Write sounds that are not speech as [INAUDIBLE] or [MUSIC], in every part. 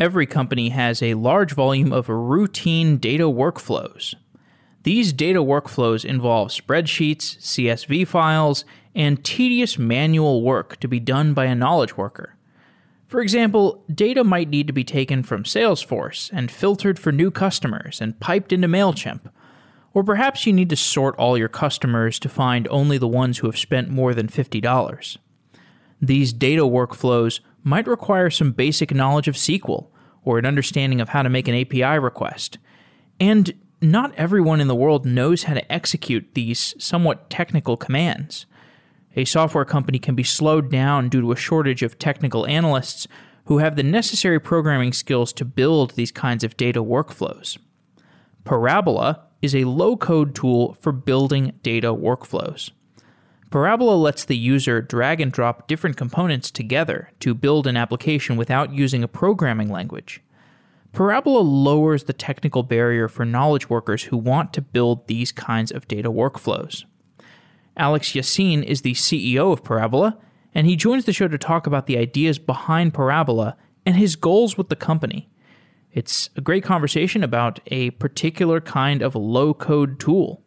Every company has a large volume of routine data workflows. These data workflows involve spreadsheets, CSV files, and tedious manual work to be done by a knowledge worker. For example, data might need to be taken from Salesforce and filtered for new customers and piped into MailChimp. Or perhaps you need to sort all your customers to find only the ones who have spent more than $50. These data workflows might require some basic knowledge of SQL or an understanding of how to make an API request. And not everyone in the world knows how to execute these somewhat technical commands. A software company can be slowed down due to a shortage of technical analysts who have the necessary programming skills to build these kinds of data workflows. Parabola is a low code tool for building data workflows. Parabola lets the user drag and drop different components together to build an application without using a programming language. Parabola lowers the technical barrier for knowledge workers who want to build these kinds of data workflows. Alex Yassin is the CEO of Parabola, and he joins the show to talk about the ideas behind Parabola and his goals with the company. It's a great conversation about a particular kind of low code tool,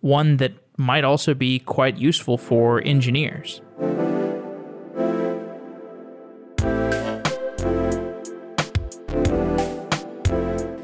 one that might also be quite useful for engineers.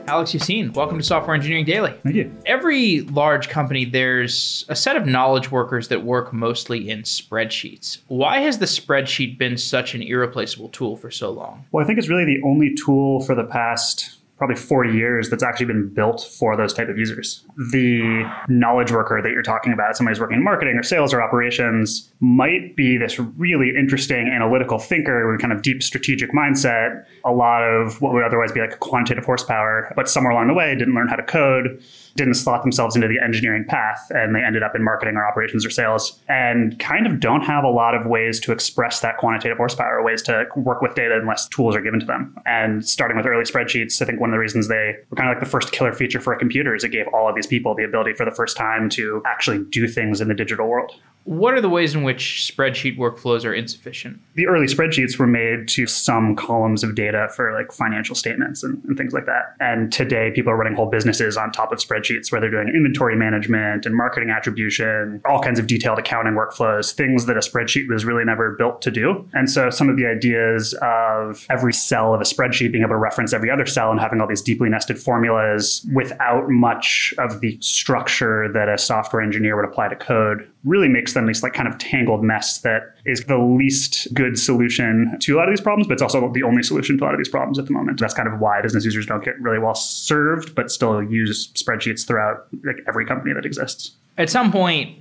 Alex Yassin, welcome to Software Engineering Daily. Thank you. Every large company, there's a set of knowledge workers that work mostly in spreadsheets. Why has the spreadsheet been such an irreplaceable tool for so long? Well, I think it's really the only tool for the past probably 40 years that's actually been built for those type of users. The knowledge worker that you're talking about, somebody who's working in marketing or sales or operations, might be this really interesting analytical thinker with kind of deep strategic mindset, a lot of what would otherwise be like a quantitative horsepower, but somewhere along the way didn't learn how to code, didn't slot themselves into the engineering path, and they ended up in marketing or operations or sales, and kind of don't have a lot of ways to express that quantitative horsepower, ways to work with data unless tools are given to them. And starting with early spreadsheets, I think one of the reasons they were kind of like the first killer feature for a computer is it gave all of these people the ability for the first time to actually do things in the digital world. What are the ways in which spreadsheet workflows are insufficient? The early spreadsheets were made to sum columns of data for like financial statements and, and, things like that. And today, people are running whole businesses on top of spreadsheets where they're doing inventory management and marketing attribution, all kinds of detailed accounting workflows, things that a spreadsheet was really never built to do. And so, some of the ideas of every cell of a spreadsheet being able to reference every other cell and having all these deeply nested formulas without much of the structure that a software engineer would apply to code really makes them this like kind of tangled mess that is the least good solution to a lot of these problems, but it's also the only solution to a lot of these problems at the moment. That's kind of why business users don't get really well served, but still use spreadsheets throughout like every company that exists. At some point,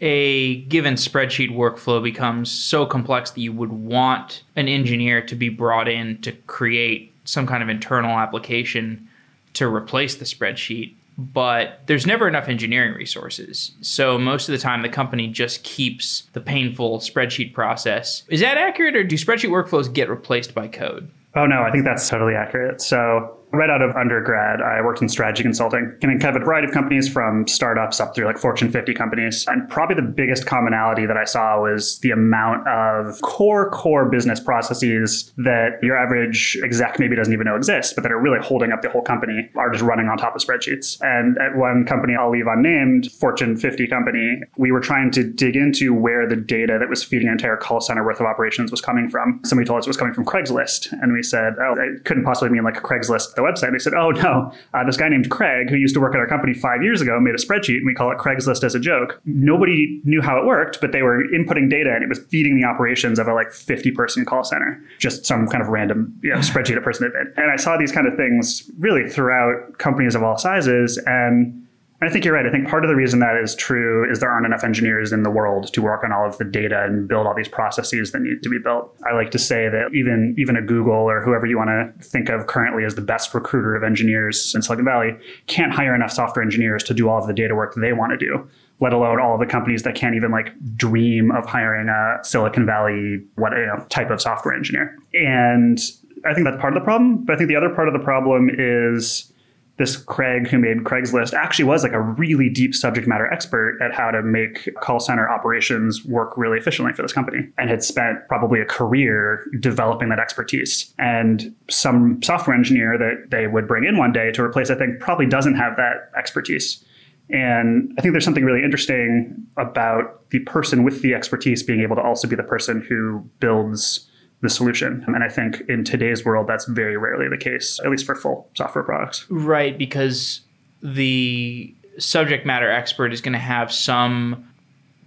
a given spreadsheet workflow becomes so complex that you would want an engineer to be brought in to create some kind of internal application to replace the spreadsheet but there's never enough engineering resources. So most of the time, the company just keeps the painful spreadsheet process. Is that accurate, or do spreadsheet workflows get replaced by code? Oh, no, I think that's totally accurate. So right out of undergrad, I worked in strategy consulting in kind of a variety of companies from startups up through like Fortune 50 companies. And probably the biggest commonality that I saw was the amount of core, core business processes that your average exec maybe doesn't even know exist, but that are really holding up the whole company are just running on top of spreadsheets. And at one company I'll leave unnamed, Fortune 50 company, we were trying to dig into where the data that was feeding an entire call center worth of operations was coming from. Somebody told us it was coming from Craigslist. And we said, oh, it couldn't possibly mean like Craigslist website. They said, oh, no, uh, this guy named Craig, who used to work at our company five years ago, made a spreadsheet and we call it Craigslist as a joke. Nobody knew how it worked, but they were inputting data and it was feeding the operations of a like 50 person call center, just some kind of random you know, [SIGHS] spreadsheet a person had made. And I saw these kind of things really throughout companies of all sizes. And I think you're right. I think part of the reason that is true is there aren't enough engineers in the world to work on all of the data and build all these processes that need to be built. I like to say that even even a Google or whoever you want to think of currently as the best recruiter of engineers in Silicon Valley can't hire enough software engineers to do all of the data work they want to do let alone all the companies that can't even like dream of hiring a Silicon Valley what you know, type of software engineer. And I think that's part of the problem. But I think the other part of the problem is this Craig who made Craigslist actually was like a really deep subject matter expert at how to make call center operations work really efficiently for this company and had spent probably a career developing that expertise. And some software engineer that they would bring in one day to replace I think, probably doesn't have that expertise. And I think there's something really interesting about the person with the expertise being able to also be the person who builds the solution. And I think in today's world, that's very rarely the case, at least for full software products. Right, because the subject matter expert is going to have some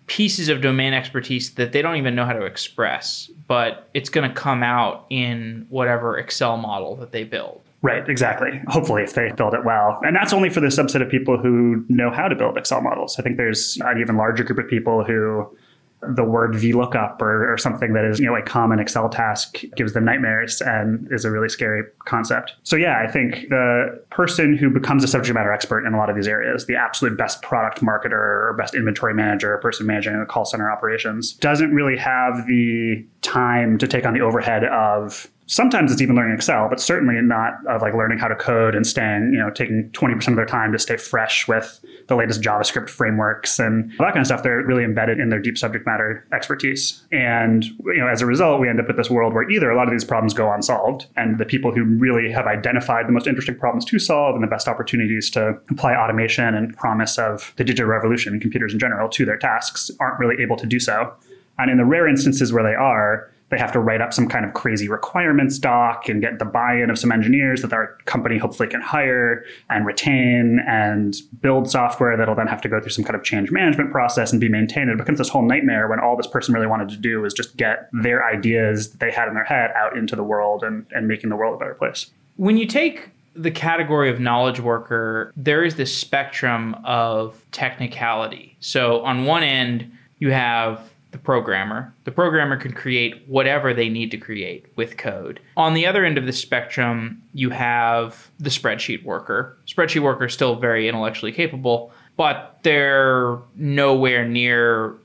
pieces of domain expertise that they don't even know how to express, but it's going to come out in whatever Excel model that they build. Right, exactly. Hopefully, if they build it well. And that's only for the subset of people who know how to build Excel models. I think there's an even larger group of people who the word VLOOKUP or, or something that is, you know, a common Excel task gives them nightmares and is a really scary concept. So yeah, I think the person who becomes a subject matter expert in a lot of these areas, the absolute best product marketer or best inventory manager, or person managing a call center operations, doesn't really have the time to take on the overhead of sometimes it's even learning Excel, but certainly not of like learning how to code and staying, you know, taking 20% of their time to stay fresh with the latest JavaScript frameworks and all that kind of stuff. They're really embedded in their deep subject matter expertise. And, you know, as a result, we end up with this world where either a lot of these problems go unsolved and the people who really have identified the most interesting problems to solve and the best opportunities to apply automation and promise of the digital revolution computers in general to their tasks aren't really able to do so. And in the rare instances where they are, they have to write up some kind of crazy requirements doc and get the buy-in of some engineers that our company hopefully can hire and retain and build software that'll then have to go through some kind of change management process and be maintained. It becomes this whole nightmare when all this person really wanted to do was just get their ideas that they had in their head out into the world and, and making the world a better place. When you take the category of knowledge worker, there is this spectrum of technicality. So on one end, you have the programmer. The programmer can create whatever they need to create with code. On the other end of the spectrum, you have the spreadsheet worker. Spreadsheet worker is still very intellectually capable, but they're nowhere near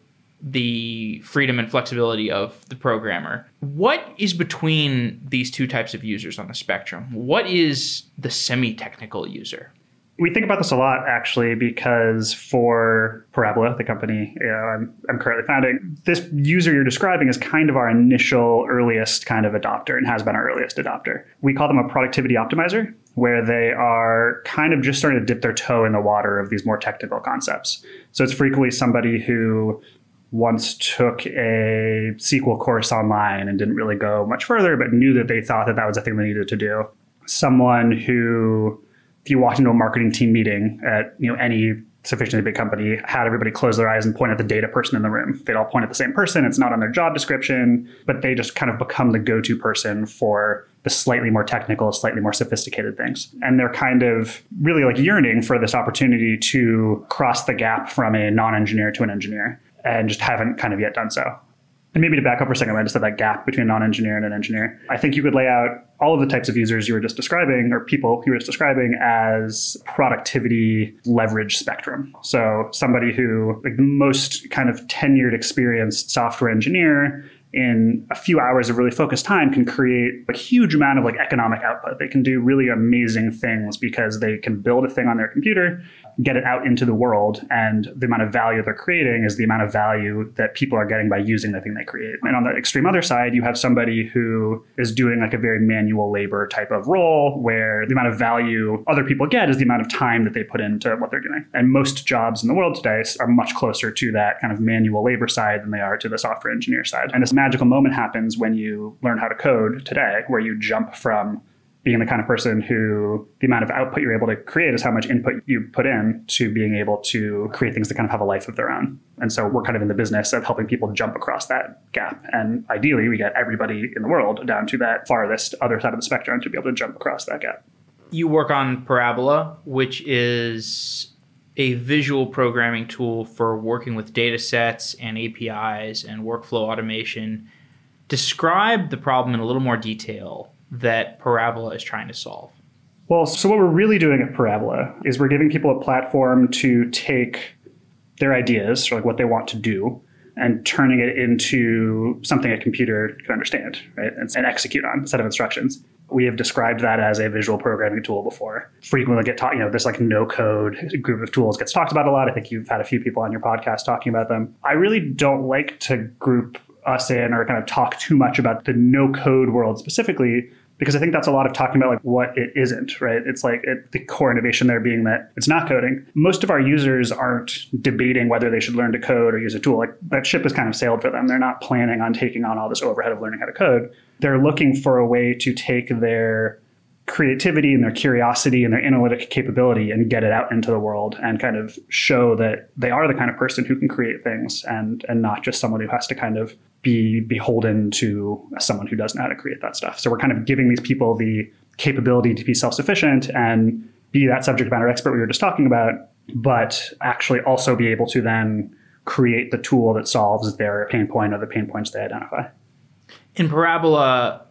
the freedom and flexibility of the programmer. What is between these two types of users on the spectrum? What is the semi technical user? We think about this a lot actually because for Parabola, the company you know, I'm, I'm currently founding, this user you're describing is kind of our initial earliest kind of adopter and has been our earliest adopter. We call them a productivity optimizer, where they are kind of just starting to dip their toe in the water of these more technical concepts. So it's frequently somebody who once took a SQL course online and didn't really go much further, but knew that they thought that that was a thing they needed to do. Someone who if you walked into a marketing team meeting at you know any sufficiently big company, had everybody close their eyes and point at the data person in the room. They'd all point at the same person. It's not on their job description, but they just kind of become the go-to person for the slightly more technical, slightly more sophisticated things. And they're kind of really like yearning for this opportunity to cross the gap from a non-engineer to an engineer and just haven't kind of yet done so. And maybe to back up for a second, I just said that gap between non-engineer and an engineer. I think you could lay out all of the types of users you were just describing, or people you were just describing, as productivity leverage spectrum. So somebody who, like the most kind of tenured, experienced software engineer, in a few hours of really focused time can create a huge amount of like economic output. They can do really amazing things because they can build a thing on their computer get it out into the world. And the amount of value they're creating is the amount of value that people are getting by using the thing they create. And on the extreme other side, you have somebody who is doing like a very manual labor type of role where the amount of value other people get is the amount of time that they put into what they're doing. And most jobs in the world today are much closer to that kind of manual labor side than they are to the software engineer side. And this magical moment happens when you learn how to code today, where you jump from being the kind of person who the amount of output you're able to create is how much input you put in to being able to create things that kind of have a life of their own. And so we're kind of in the business of helping people jump across that gap. And ideally, we get everybody in the world down to that farthest other side of the spectrum to be able to jump across that gap. You work on Parabola, which is a visual programming tool for working with data sets and APIs and workflow automation. Describe the problem in a little more detail that Parabola is trying to solve? Well, so what we're really doing at Parabola is we're giving people a platform to take their ideas, or like what they want to do, and turning it into something a computer can understand, right, and, and execute on a set of instructions. We have described that as a visual programming tool before. Frequently get taught, you know, this like no code group of tools gets talked about a lot. I think you've had a few people on your podcast talking about them. I really don't like to group us in or kind of talk too much about the no code world specifically because I think that's a lot of talking about like what it isn't, right? It's like it, the core innovation there being that it's not coding. Most of our users aren't debating whether they should learn to code or use a tool. Like that ship has kind of sailed for them. They're not planning on taking on all this overhead of learning how to code. They're looking for a way to take their creativity and their curiosity and their analytic capability and get it out into the world and kind of show that they are the kind of person who can create things and and not just someone who has to kind of be beholden to someone who doesn't know how to create that stuff. So we're kind of giving these people the capability to be self-sufficient and be that subject matter expert we were just talking about, but actually also be able to then create the tool that solves their pain point or the pain points they identify. In Parabola,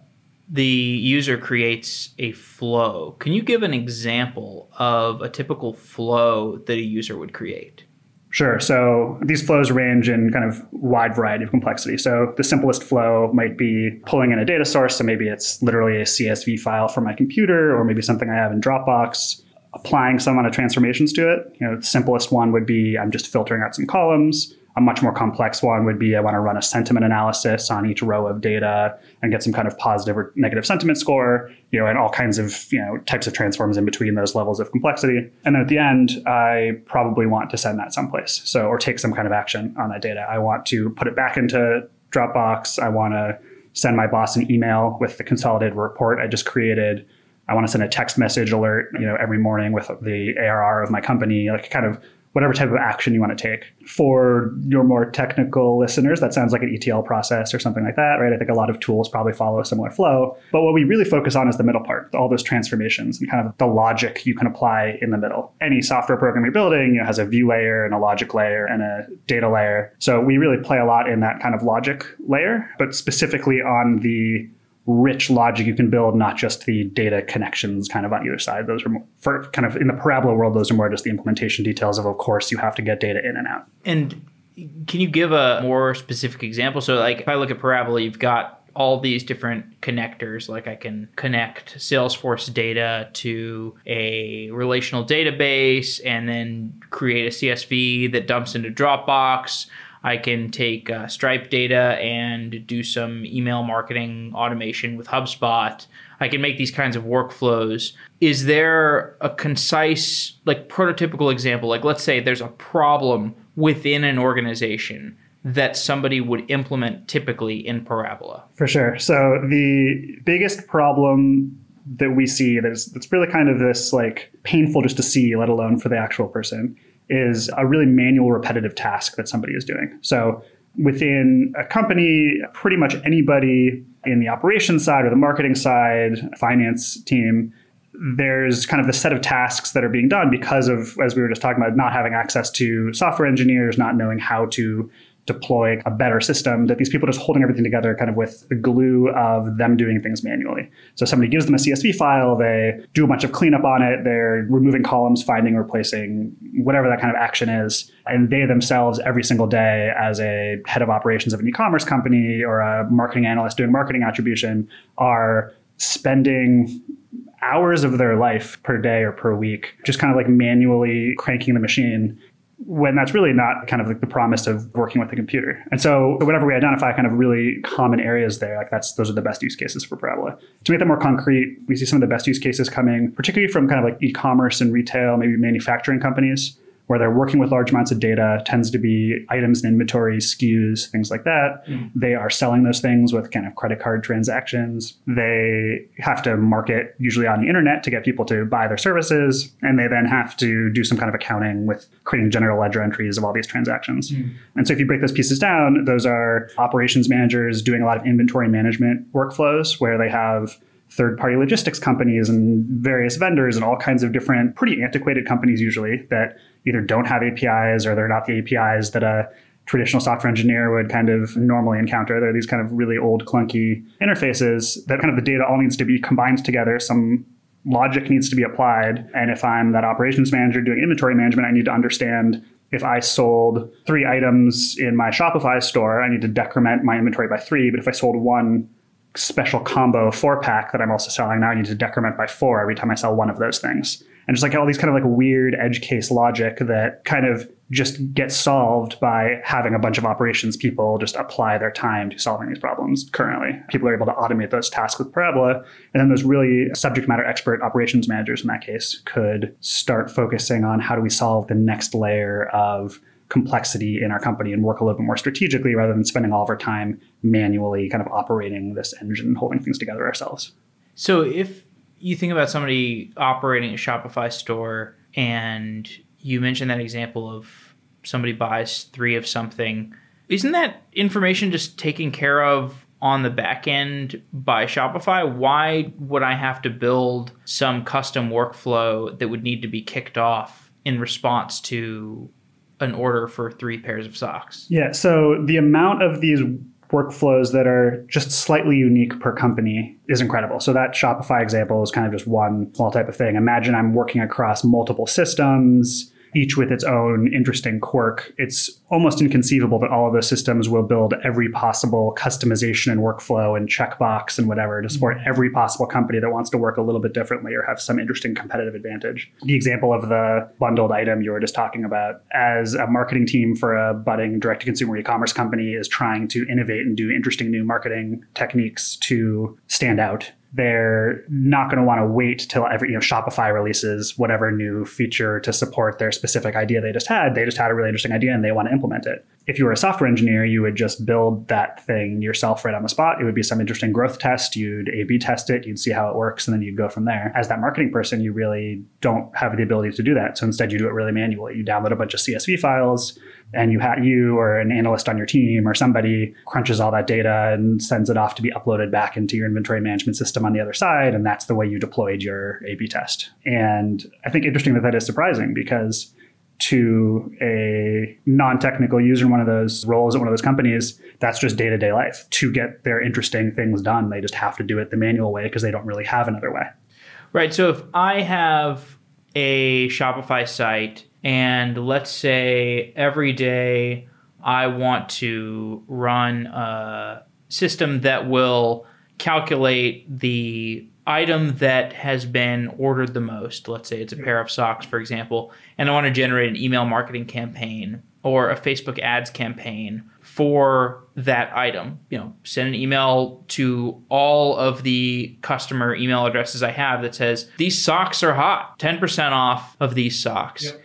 the user creates a flow. Can you give an example of a typical flow that a user would create? Sure. So these flows range in kind of wide variety of complexity. So the simplest flow might be pulling in a data source. So maybe it's literally a CSV file from my computer, or maybe something I have in Dropbox, applying some amount of transformations to it. You know, the simplest one would be I'm just filtering out some columns. A much more complex one would be I want to run a sentiment analysis on each row of data and get some kind of positive or negative sentiment score, you know, and all kinds of, you know, types of transforms in between those levels of complexity. And then at the end, I probably want to send that someplace. So, or take some kind of action on that data. I want to put it back into Dropbox. I want to send my boss an email with the consolidated report I just created. I want to send a text message alert, you know, every morning with the ARR of my company, like kind of whatever type of action you want to take. For your more technical listeners, that sounds like an ETL process or something like that, right? I think a lot of tools probably follow a similar flow. But what we really focus on is the middle part, all those transformations and kind of the logic you can apply in the middle. Any software program you're building you know, has a view layer and a logic layer and a data layer. So we really play a lot in that kind of logic layer, but specifically on the rich logic you can build, not just the data connections kind of on either side. Those are more, for kind of in the parabola world, those are more just the implementation details of, of course, you have to get data in and out. And can you give a more specific example? So, like, if I look at parabola, you've got all these different connectors. Like I can connect Salesforce data to a relational database and then create a CSV that dumps into Dropbox. I can take uh, Stripe data and do some email marketing automation with HubSpot. I can make these kinds of workflows. Is there a concise, like prototypical example? Like, let's say there's a problem within an organization that somebody would implement typically in Parabola? For sure. So, the biggest problem that we see that's, that's really kind of this like painful just to see, let alone for the actual person, is a really manual, repetitive task that somebody is doing. So within a company, pretty much anybody in the operations side or the marketing side, finance team, there's kind of the set of tasks that are being done because of, as we were just talking about, not having access to software engineers, not knowing how to deploy a better system that these people are just holding everything together kind of with the glue of them doing things manually. So somebody gives them a CSV file, they do a bunch of cleanup on it, they're removing columns, finding, replacing, whatever that kind of action is. And they themselves every single day as a head of operations of an e-commerce company or a marketing analyst doing marketing attribution are spending hours of their life per day or per week, just kind of like manually cranking the machine when that's really not kind of like the promise of working with the computer. And so whenever we identify kind of really common areas there, like that's those are the best use cases for Parabola. To make that more concrete, we see some of the best use cases coming, particularly from kind of like e-commerce and retail, maybe manufacturing companies where they're working with large amounts of data, tends to be items in inventory, SKUs, things like that. Mm. They are selling those things with kind of credit card transactions. They have to market usually on the internet to get people to buy their services. And they then have to do some kind of accounting with creating general ledger entries of all these transactions. Mm. And so if you break those pieces down, those are operations managers doing a lot of inventory management workflows where they have third party logistics companies and various vendors and all kinds of different pretty antiquated companies usually that either don't have APIs or they're not the APIs that a traditional software engineer would kind of normally encounter. They're these kind of really old, clunky interfaces that kind of the data all needs to be combined together. Some logic needs to be applied. And if I'm that operations manager doing inventory management, I need to understand if I sold three items in my Shopify store, I need to decrement my inventory by three. But if I sold one special combo four pack that I'm also selling. Now I need to decrement by four every time I sell one of those things. And just like all these kind of like weird edge case logic that kind of just gets solved by having a bunch of operations people just apply their time to solving these problems currently. People are able to automate those tasks with Parabola. And then those really subject matter expert operations managers in that case could start focusing on how do we solve the next layer of complexity in our company and work a little bit more strategically rather than spending all of our time manually kind of operating this engine and holding things together ourselves. So if you think about somebody operating a Shopify store and you mentioned that example of somebody buys three of something, isn't that information just taken care of on the back end by Shopify? Why would I have to build some custom workflow that would need to be kicked off in response to an order for three pairs of socks? Yeah, so the amount of these workflows that are just slightly unique per company is incredible. So that Shopify example is kind of just one small type of thing. Imagine I'm working across multiple systems each with its own interesting quirk. It's almost inconceivable that all of those systems will build every possible customization and workflow and checkbox and whatever to support mm-hmm. every possible company that wants to work a little bit differently or have some interesting competitive advantage. The example of the bundled item you were just talking about, as a marketing team for a budding direct to consumer e commerce company is trying to innovate and do interesting new marketing techniques to stand out they're not going to want to wait till every you know Shopify releases whatever new feature to support their specific idea they just had. They just had a really interesting idea and they want to implement it. If you were a software engineer, you would just build that thing yourself right on the spot. It would be some interesting growth test. You'd A/B test it. You'd see how it works, and then you'd go from there. As that marketing person, you really don't have the ability to do that. So instead, you do it really manually. You download a bunch of CSV files and you have you or an analyst on your team or somebody crunches all that data and sends it off to be uploaded back into your inventory management system on the other side and that's the way you deployed your a b test and i think interesting that that is surprising because to a non-technical user in one of those roles at one of those companies that's just day-to-day life. To get their interesting things done they just have to do it the manual way because they don't really have another way. Right so if i have a shopify site and let's say every day I want to run a system that will calculate the item that has been ordered the most. Let's say it's a pair of socks, for example, and I want to generate an email marketing campaign or a Facebook ads campaign for that item. You know, send an email to all of the customer email addresses I have that says, These socks are hot, 10% off of these socks. Yep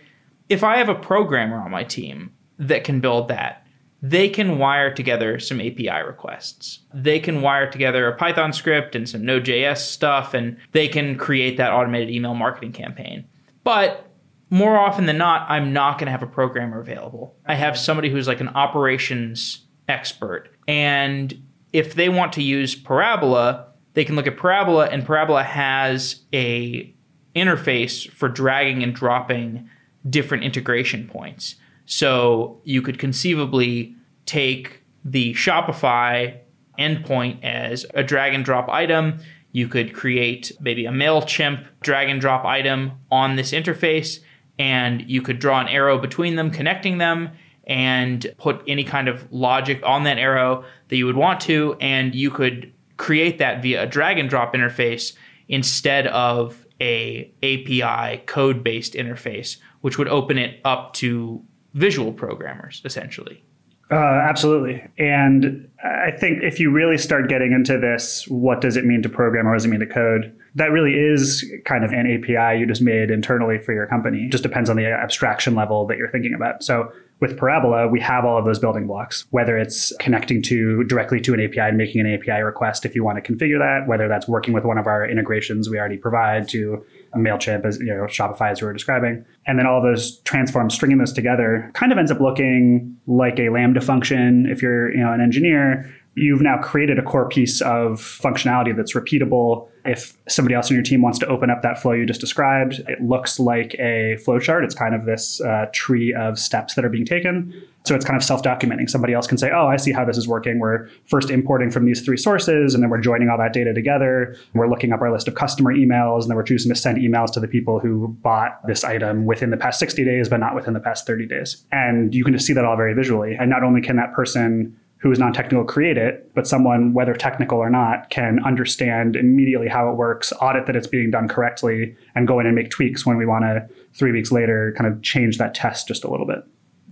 if I have a programmer on my team that can build that, they can wire together some API requests. They can wire together a Python script and some Node.js stuff, and they can create that automated email marketing campaign. But more often than not, I'm not going to have a programmer available. I have somebody who's like an operations expert. And if they want to use Parabola, they can look at Parabola, and Parabola has a interface for dragging and dropping different integration points. So you could conceivably take the Shopify endpoint as a drag and drop item. You could create maybe a MailChimp drag and drop item on this interface, and you could draw an arrow between them, connecting them, and put any kind of logic on that arrow that you would want to, and you could create that via a drag and drop interface instead of a API code based interface which would open it up to visual programmers essentially. Uh, absolutely. And I think if you really start getting into this, what does it mean to program or does it mean to code? That really is kind of an API you just made internally for your company. It just depends on the abstraction level that you're thinking about. So with Parabola, we have all of those building blocks, whether it's connecting to directly to an API and making an API request if you want to configure that, whether that's working with one of our integrations we already provide to MailChimp, as you know, Shopify, as we were describing. And then all those transforms, stringing those together, kind of ends up looking like a Lambda function if you're you know, an engineer you've now created a core piece of functionality that's repeatable. If somebody else on your team wants to open up that flow you just described, it looks like a flowchart. It's kind of this uh, tree of steps that are being taken. So it's kind of self-documenting. Somebody else can say, "Oh, I see how this is working. We're first importing from these three sources, and then we're joining all that data together. We're looking up our list of customer emails, and then we're choosing to send emails to the people who bought this item within the past 60 days, but not within the past 30 days." And you can just see that all very visually. And not only can that person who is non-technical create it, but someone, whether technical or not, can understand immediately how it works, audit that it's being done correctly, and go in and make tweaks when we want to three weeks later kind of change that test just a little bit.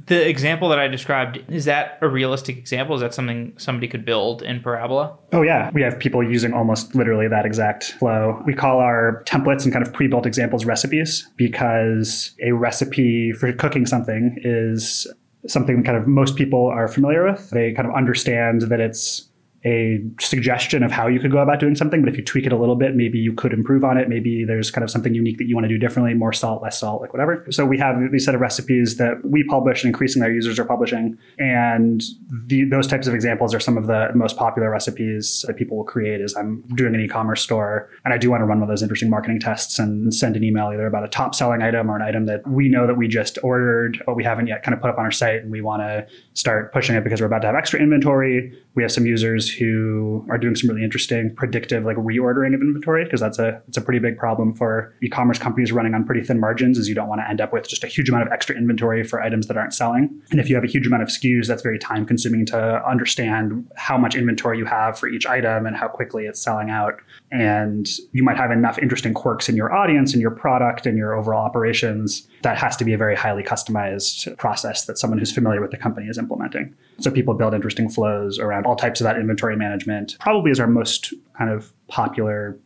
The example that I described, is that a realistic example? Is that something somebody could build in Parabola? Oh, yeah. We have people using almost literally that exact flow. We call our templates and kind of pre built examples recipes because a recipe for cooking something is something kind of most people are familiar with. They kind of understand that it's a suggestion of how you could go about doing something, but if you tweak it a little bit, maybe you could improve on it. Maybe there's kind of something unique that you want to do differently, more salt, less salt, like whatever. So we have these set of recipes that we publish and increasingly our users are publishing. And the, those types of examples are some of the most popular recipes that people will create is I'm doing an e-commerce store and I do want to run one of those interesting marketing tests and send an email either about a top selling item or an item that we know that we just ordered, but we haven't yet kind of put up on our site and we want to start pushing it because we're about to have extra inventory. We have some users who are doing some really interesting predictive like reordering of inventory because that's a it's a pretty big problem for e-commerce companies running on pretty thin margins is you don't want to end up with just a huge amount of extra inventory for items that aren't selling. And if you have a huge amount of SKUs, that's very time consuming to understand how much inventory you have for each item and how quickly it's selling out. And you might have enough interesting quirks in your audience and your product and your overall operations that has to be a very highly customized process that someone who's familiar with the company is implementing. So people build interesting flows around all types of that inventory management, probably is our most kind of popular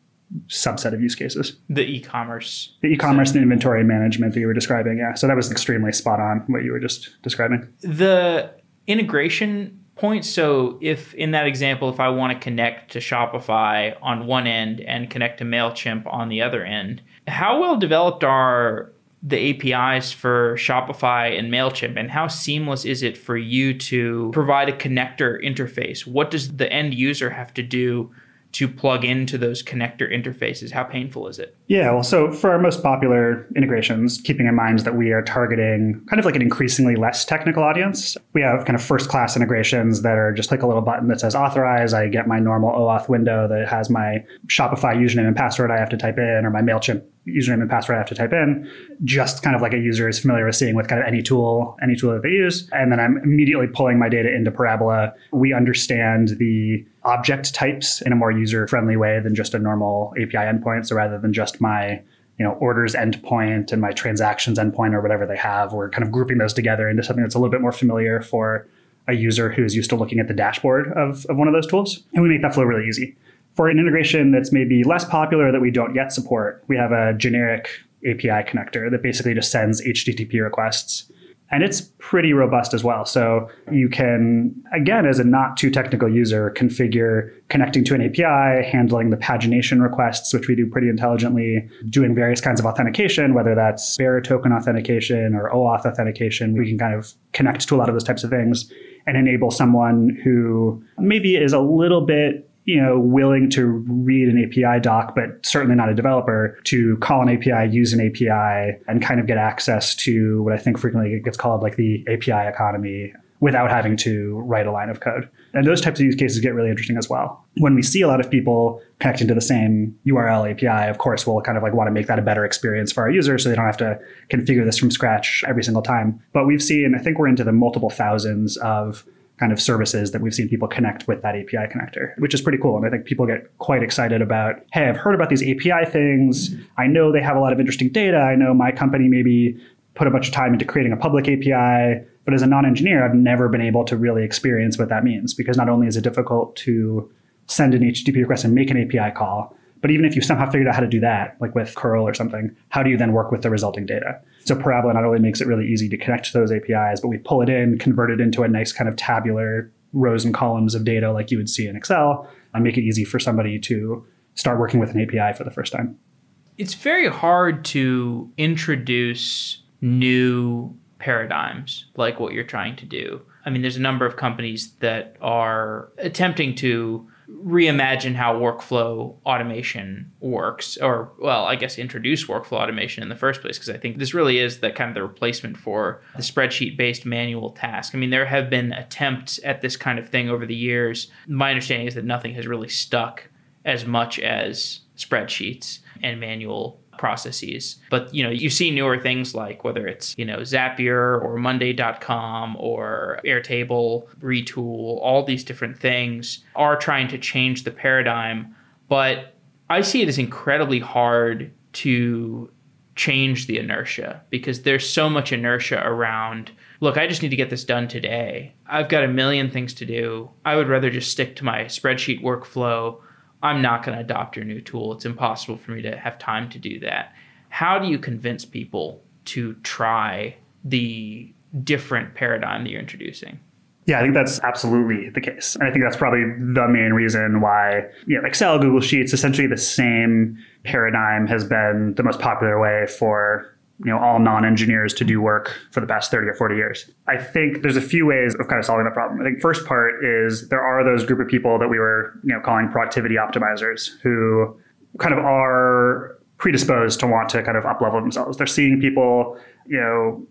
subset of use cases. The e-commerce. The e-commerce and inventory management that you were describing, yeah. So that was extremely spot on what you were just describing. The integration point. So if in that example, if I want to connect to Shopify on one end and connect to MailChimp on the other end, how well developed are the APIs for Shopify and MailChimp, and how seamless is it for you to provide a connector interface? What does the end user have to do to plug into those connector interfaces? How painful is it? Yeah, well, so for our most popular integrations, keeping in mind that we are targeting kind of like an increasingly less technical audience, we have kind of first class integrations that are just like a little button that says authorize. I get my normal OAuth window that has my Shopify username and password I have to type in, or my MailChimp username and password I have to type in, just kind of like a user is familiar with seeing with kind of any tool, any tool that they use. And then I'm immediately pulling my data into Parabola. We understand the object types in a more user friendly way than just a normal API endpoint. So rather than just my you know orders endpoint and my transactions endpoint or whatever they have, we're kind of grouping those together into something that's a little bit more familiar for a user who's used to looking at the dashboard of, of one of those tools. And we make that flow really easy. For an integration that's maybe less popular that we don't yet support, we have a generic API connector that basically just sends HTTP requests and it's pretty robust as well. So you can, again, as a not too technical user, configure connecting to an API, handling the pagination requests, which we do pretty intelligently, doing various kinds of authentication, whether that's bearer token authentication or OAuth authentication. We can kind of connect to a lot of those types of things and enable someone who maybe is a little bit you know, willing to read an API doc, but certainly not a developer, to call an API, use an API, and kind of get access to what I think frequently gets called like the API economy without having to write a line of code. And those types of use cases get really interesting as well. When we see a lot of people connecting to the same URL API, of course, we'll kind of like want to make that a better experience for our users so they don't have to configure this from scratch every single time. But we've seen, I think we're into the multiple thousands of kind of services that we've seen people connect with that API connector, which is pretty cool. And I think people get quite excited about, hey, I've heard about these API things. I know they have a lot of interesting data. I know my company maybe put a bunch of time into creating a public API. But as a non engineer, I've never been able to really experience what that means because not only is it difficult to send an HTTP request and make an API call, but even if you somehow figured out how to do that, like with curl or something, how do you then work with the resulting data? So Parabola not only makes it really easy to connect to those APIs, but we pull it in, convert it into a nice kind of tabular rows and columns of data like you would see in Excel, and make it easy for somebody to start working with an API for the first time. It's very hard to introduce new paradigms like what you're trying to do. I mean, there's a number of companies that are attempting to reimagine how workflow automation works or well i guess introduce workflow automation in the first place because i think this really is the kind of the replacement for the spreadsheet based manual task. I mean there have been attempts at this kind of thing over the years. My understanding is that nothing has really stuck as much as spreadsheets and manual processes. But you know, you see newer things like whether it's, you know, Zapier or Monday.com or Airtable, Retool, all these different things are trying to change the paradigm. But I see it as incredibly hard to change the inertia because there's so much inertia around look, I just need to get this done today. I've got a million things to do. I would rather just stick to my spreadsheet workflow I'm not going to adopt your new tool. It's impossible for me to have time to do that. How do you convince people to try the different paradigm that you're introducing? Yeah, I think that's absolutely the case. And I think that's probably the main reason why you know, Excel, Google Sheets, essentially the same paradigm has been the most popular way for you know all non-engineers to do work for the past 30 or 40 years. I think there's a few ways of kind of solving the problem. I think first part is there are those group of people that we were you know calling productivity optimizers who kind of are predisposed to want to kind of up level themselves. They're seeing people you know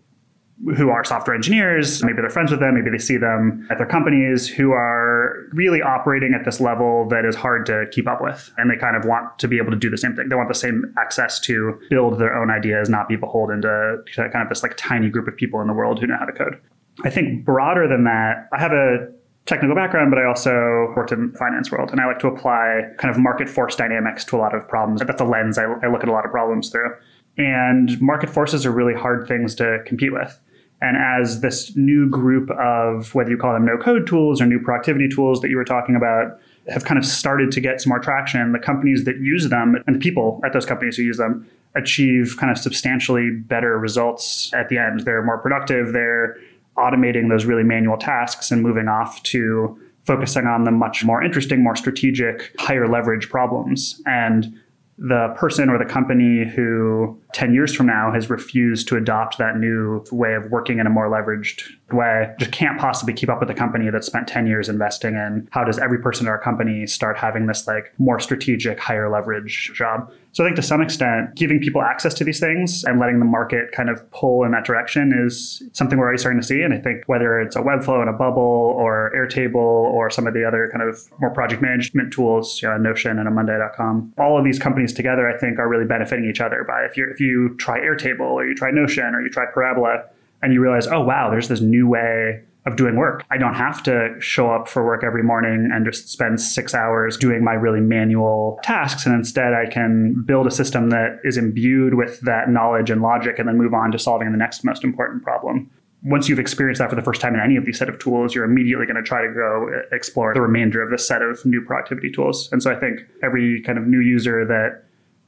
who are software engineers. Maybe they're friends with them. Maybe they see them at their companies who are really operating at this level that is hard to keep up with. And they kind of want to be able to do the same thing. They want the same access to build their own ideas, not be beholden to kind of this like tiny group of people in the world who know how to code. I think broader than that, I have a technical background, but I also worked in the finance world. And I like to apply kind of market force dynamics to a lot of problems. That's a lens I, I look at a lot of problems through. And market forces are really hard things to compete with. And as this new group of whether you call them no code tools or new productivity tools that you were talking about have kind of started to get some more traction, the companies that use them and the people at those companies who use them achieve kind of substantially better results at the end. They're more productive, they're automating those really manual tasks and moving off to focusing on the much more interesting, more strategic, higher leverage problems. And the person or the company who 10 years from now has refused to adopt that new way of working in a more leveraged way just can't possibly keep up with the company that spent 10 years investing in. How does every person in our company start having this like more strategic higher leverage job so i think to some extent giving people access to these things and letting the market kind of pull in that direction is something we're already starting to see. And i think whether it's a webflow and a bubble or airtable or some of the other kind of more project management tools you know notion and a monday.com all of these companies together i think are really benefiting each other by if you're if you try airtable or you try notion or you try parabola and you realize, oh, wow, there's this new way of doing work. I don't have to show up for work every morning and just spend six hours doing my really manual tasks. And instead, I can build a system that is imbued with that knowledge and logic and then move on to solving the next most important problem. Once you've experienced that for the first time in any of these set of tools, you're immediately going to try to go uh, explore the remainder of this set of new productivity tools. And so I think every kind of new user that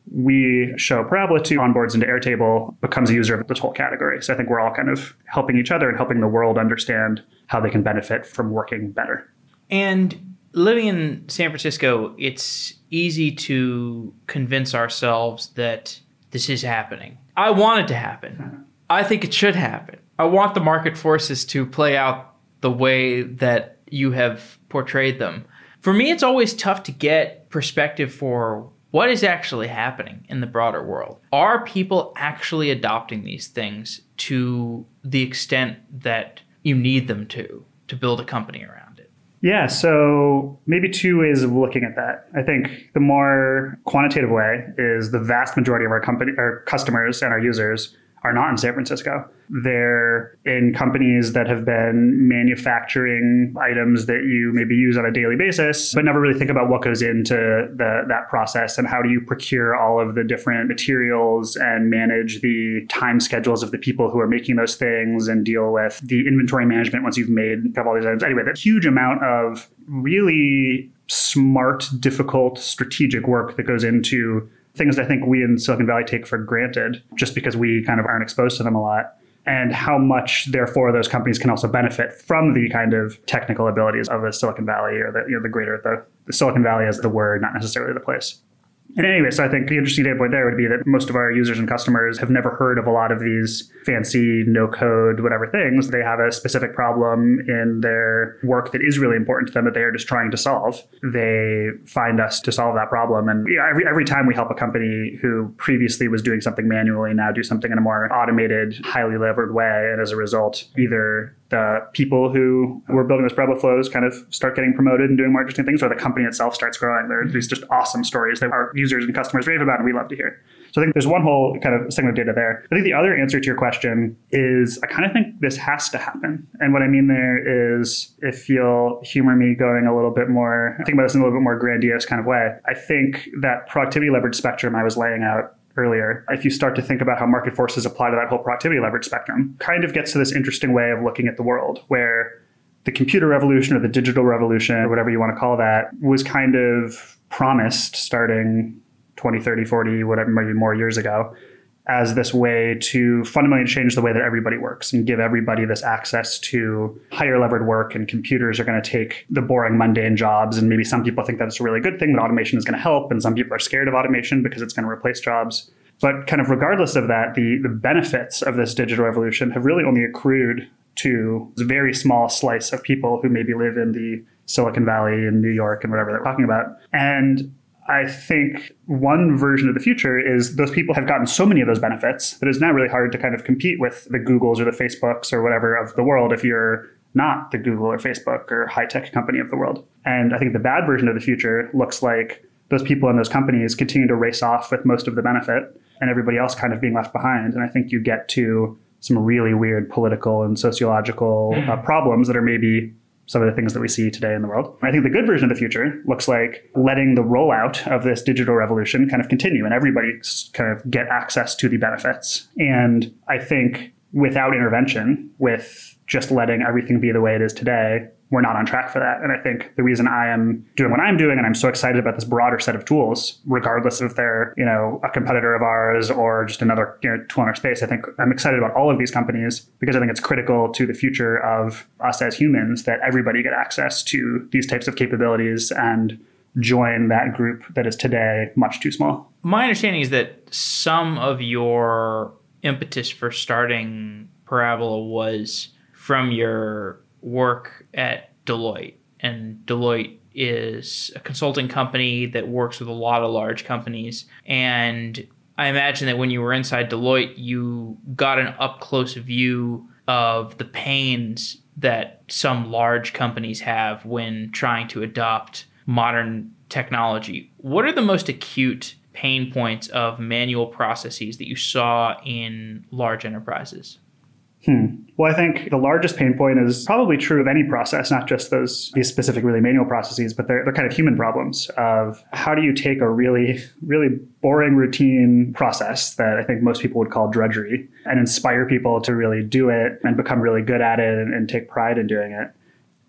we show Parabola to onboards into Airtable becomes a user of this whole category. So I think we're all kind of helping each other and helping the world understand how they can benefit from working better. And living in San Francisco, it's easy to convince ourselves that this is happening. I want it to happen. [LAUGHS] I think it should happen. I want the market forces to play out the way that you have portrayed them. For me, it's always tough to get perspective for what is actually happening in the broader world? Are people actually adopting these things to the extent that you need them to to build a company around it? Yeah, so maybe two ways of looking at that. I think the more quantitative way is the vast majority of our company our customers and our users are not in San Francisco. They're in companies that have been manufacturing items that you maybe use on a daily basis, but never really think about what goes into the, that process and how do you procure all of the different materials and manage the time schedules of the people who are making those things and deal with the inventory management once you've made all these items. Anyway, that huge amount of really smart, difficult, strategic work that goes into things I think we in Silicon Valley take for granted just because we kind of aren't exposed to them a lot. And how much, therefore, those companies can also benefit from the kind of technical abilities of the Silicon Valley or the, you know, the greater, the, the Silicon Valley as the word, not necessarily the place. And anyway, so I think the interesting data point there would be that most of our users and customers have never heard of a lot of these fancy no code, whatever things. They have a specific problem in their work that is really important to them that they are just trying to solve. They find us to solve that problem. And every, every time we help a company who previously was doing something manually now do something in a more automated, highly levered way. And as a result, either the people who were building those Parabola flows kind of start getting promoted and doing more interesting things, or the company itself starts growing. There are these just awesome stories that our users and customers rave about, and we love to hear. So I think there's one whole kind of segment of data there. I think the other answer to your question is I kind of think this has to happen. And what I mean there is if you'll humor me going a little bit more, think about this in a little bit more grandiose kind of way. I think that productivity leverage spectrum I was laying out earlier, if you start to think about how market forces apply to that whole productivity leverage spectrum, kind of gets to this interesting way of looking at the world where the computer revolution or the digital revolution or whatever you want to call that was kind of promised starting 20, 30, 40, whatever, maybe more years ago as this way to fundamentally change the way that everybody works and give everybody this access to higher levered work and computers are going to take the boring mundane jobs. And maybe some people think that's a really good thing that automation is going to help and some people are scared of automation because it's going to replace jobs. But kind of regardless of that the, the benefits of this digital revolution have really only accrued to a very small slice of people who maybe live in the silicon valley in new york and whatever they're talking about. And I think one version of the future is those people have gotten so many of those benefits that it's now really hard to kind of compete with the Googles or the Facebooks or whatever of the world if you're not the Google or Facebook or high tech company of the world. And I think the bad version of the future looks like those people in those companies continue to race off with most of the benefit and everybody else kind of being left behind. And I think you get to some really weird political and sociological uh, problems that are maybe some of the things that we see today in the world. I think the good version of the future looks like letting the rollout of this digital revolution kind of continue and everybody kind of get access to the benefits. And I think without intervention, with just letting everything be the way it is today, we're not on track for that. And I think the reason I am doing what I'm doing and I'm so excited about this broader set of tools, regardless if they're, you know, a competitor of ours or just another you know, tool in our space, I think I'm excited about all of these companies because I think it's critical to the future of us as humans that everybody get access to these types of capabilities and join that group that is today much too small. My understanding is that some of your impetus for starting Parabola was from your work at Deloitte, and Deloitte is a consulting company that works with a lot of large companies. And I imagine that when you were inside Deloitte, you got an up close view of the pains that some large companies have when trying to adopt modern technology. What are the most acute pain points of manual processes that you saw in large enterprises? Hmm. Well, I think the largest pain point is probably true of any process, not just those these specific really manual processes, but they're, they're kind of human problems of how do you take a really, really boring routine process that I think most people would call drudgery and inspire people to really do it and become really good at it and, and take pride in doing it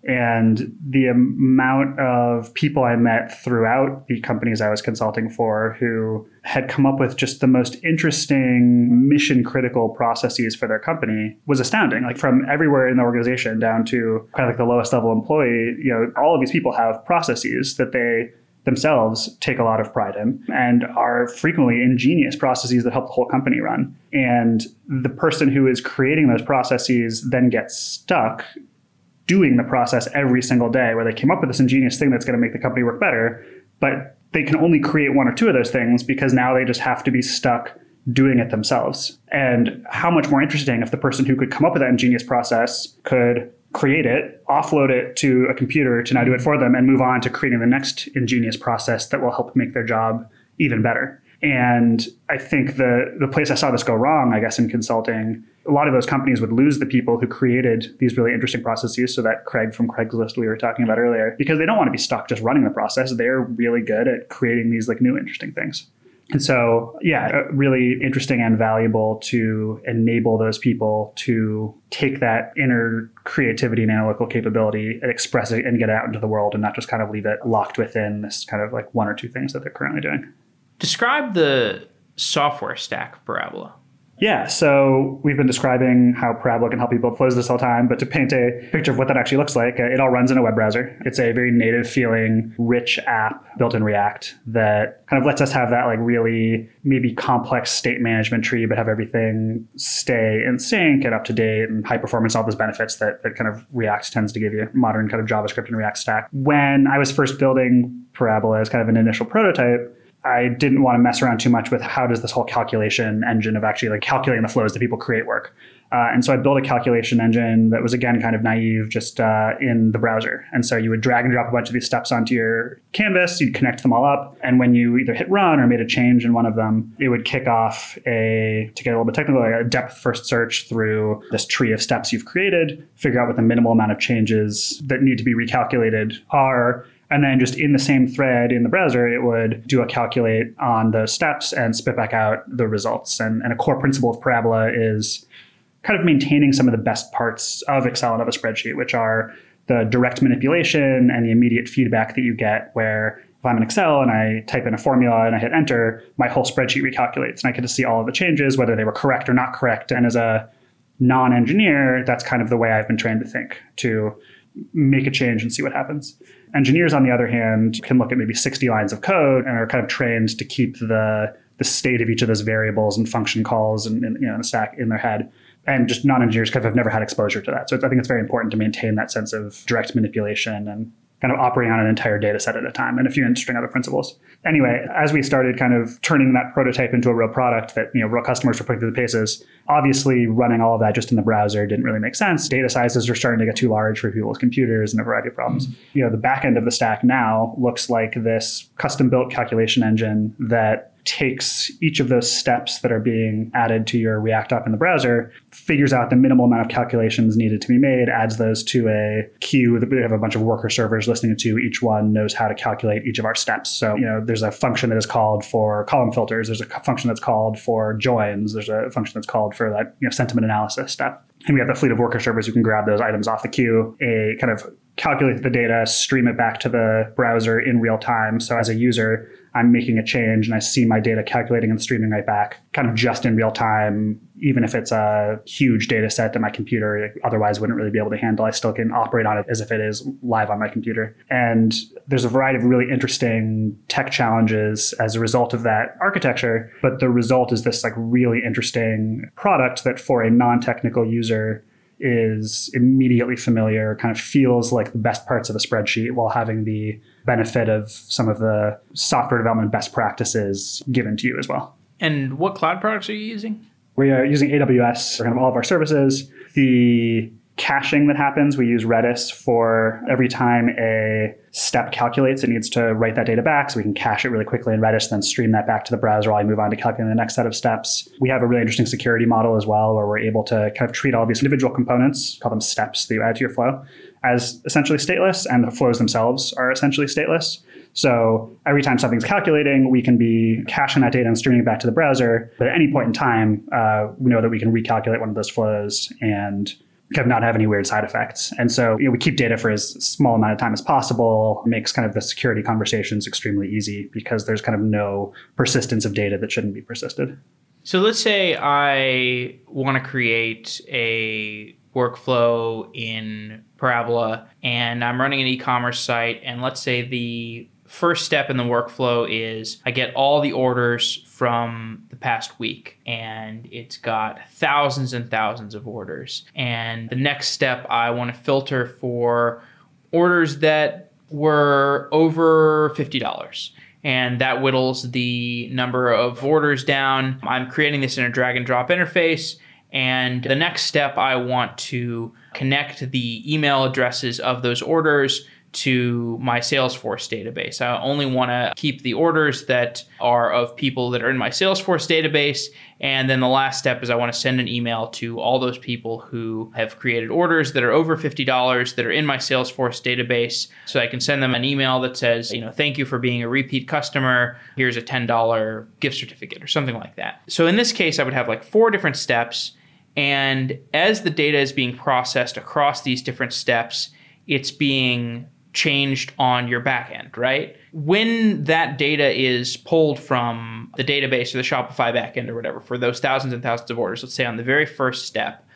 and the amount of people I met throughout the companies I was consulting for who had come up with just the most interesting mission critical processes for their company was astounding. Like from everywhere in the organization down to kind of like the lowest level employee, you know, all of these people have processes that they themselves take a lot of pride in and are frequently ingenious processes that help the whole company run. And the person who is creating those processes then gets stuck doing the process every single day where they came up with this ingenious thing that's going to make the company work better, but they can only create one or two of those things because now they just have to be stuck doing it themselves. And how much more interesting if the person who could come up with that ingenious process could create it, offload it to a computer to now do it for them, and move on to creating the next ingenious process that will help make their job even better. And I think the the place I saw this go wrong, I guess, in consulting a lot of those companies would lose the people who created these really interesting processes. So that Craig from Craigslist we were talking about earlier, because they don't want to be stuck just running the process. They're really good at creating these like new interesting things. And so, yeah, uh, really interesting and valuable to enable those people to take that inner creativity and analytical capability and express it and get it out into the world and not just kind of leave it locked within this kind of like one or two things that they're currently doing. Describe the software stack of Parabola. Yeah, so we've been describing how Parabola can help people close this all time, but to paint a picture of what that actually looks like, uh, it all runs in a web browser. It's a very native feeling, rich app built in React that kind of lets us have that like really maybe complex state management tree, but have everything stay in sync and up to date and high performance, all those benefits that, that kind of React tends to give you, modern kind of JavaScript and React stack. When I was first building Parabola as kind of an initial prototype, I didn't want to mess around too much with how does this whole calculation engine of actually like calculating the flows that people create work. Uh, and so I built a calculation engine that was again kind of naive, just uh, in the browser. And so you would drag and drop a bunch of these steps onto your canvas, you'd connect them all up, and when you either hit run or made a change in one of them, it would kick off a to get a little bit technical, like a depth first search through this tree of steps you've created, figure out what the minimal amount of changes that need to be recalculated are, and then just in the same thread in the browser, it would do a calculate on the steps and spit back out the results. And, and a core principle of Parabola is kind of maintaining some of the best parts of Excel and of a spreadsheet, which are the direct manipulation and the immediate feedback that you get where if I'm in Excel and I type in a formula and I hit enter, my whole spreadsheet recalculates and I get to see all of the changes, whether they were correct or not correct. And as a non-engineer, that's kind of the way I've been trained to think, to make a change and see what happens. Engineers, on the other hand, can look at maybe 60 lines of code and are kind of trained to keep the the state of each of those variables and function calls and, and you know, the stack in their head and just non-engineers kind of have never had exposure to that. So I think it's very important to maintain that sense of direct manipulation and kind of operating on an entire data set at a time and a few interesting other principles. Anyway, as we started kind of turning that prototype into a real product that, you know, real customers were putting through the paces, obviously running all of that just in the browser didn't really make sense. Data sizes were starting to get too large for people's computers and a variety of problems. You know, the back end of the stack now looks like this custom built calculation engine that takes each of those steps that are being added to your React app in the browser, figures out the minimal amount of calculations needed to be made, adds those to a queue that we have a bunch of worker servers listening to. Each one knows how to calculate each of our steps. So, you know, there's a function that is called for column filters. There's a function that's called for joins. There's a function that's called for that, you know, sentiment analysis step. And we have the fleet of worker servers who can grab those items off the queue, a kind of calculate the data, stream it back to the browser in real time. So as a user, I'm making a change and I see my data calculating and streaming right back, kind of just in real time, even if it's a huge data set that my computer otherwise wouldn't really be able to handle. I still can operate on it as if it is live on my computer. And there's a variety of really interesting tech challenges as a result of that architecture. But the result is this like really interesting product that for a non-technical user is immediately familiar, kind of feels like the best parts of a spreadsheet while having the benefit of some of the software development best practices given to you as well. And what cloud products are you using? We are using AWS for kind of all of our services. The caching that happens, we use Redis for every time a step calculates, it needs to write that data back so we can cache it really quickly in Redis, then stream that back to the browser while I move on to calculating the next set of steps. We have a really interesting security model as well where we're able to kind of treat all these individual components, call them steps that you add to your flow, as essentially stateless, and the flows themselves are essentially stateless. So every time something's calculating, we can be caching that data and streaming it back to the browser. But at any point in time, uh, we know that we can recalculate one of those flows and kind of not have any weird side effects. And so you know, we keep data for as small amount of time as possible, makes kind of the security conversations extremely easy because there's kind of no persistence of data that shouldn't be persisted. So let's say I want to create a workflow in Parabola and I'm running an e-commerce site and let's say the first step in the workflow is I get all the orders from the past week and it's got thousands and thousands of orders. And the next step, I want to filter for orders that were over $50 and that whittles the number of orders down. I'm creating this in a drag and drop interface. And the next step, I want to connect the email addresses of those orders to my Salesforce database. I only want to keep the orders that are of people that are in my Salesforce database. And then the last step is I want to send an email to all those people who have created orders that are over $50 that are in my Salesforce database. So I can send them an email that says, you know, thank you for being a repeat customer. Here's a $10 gift certificate or something like that. So in this case, I would have like four different steps. And as the data is being processed across these different steps, it's being changed on your backend, right? When that data is pulled from the database or the Shopify backend or whatever for those thousands and thousands of orders, let's say on the very first step,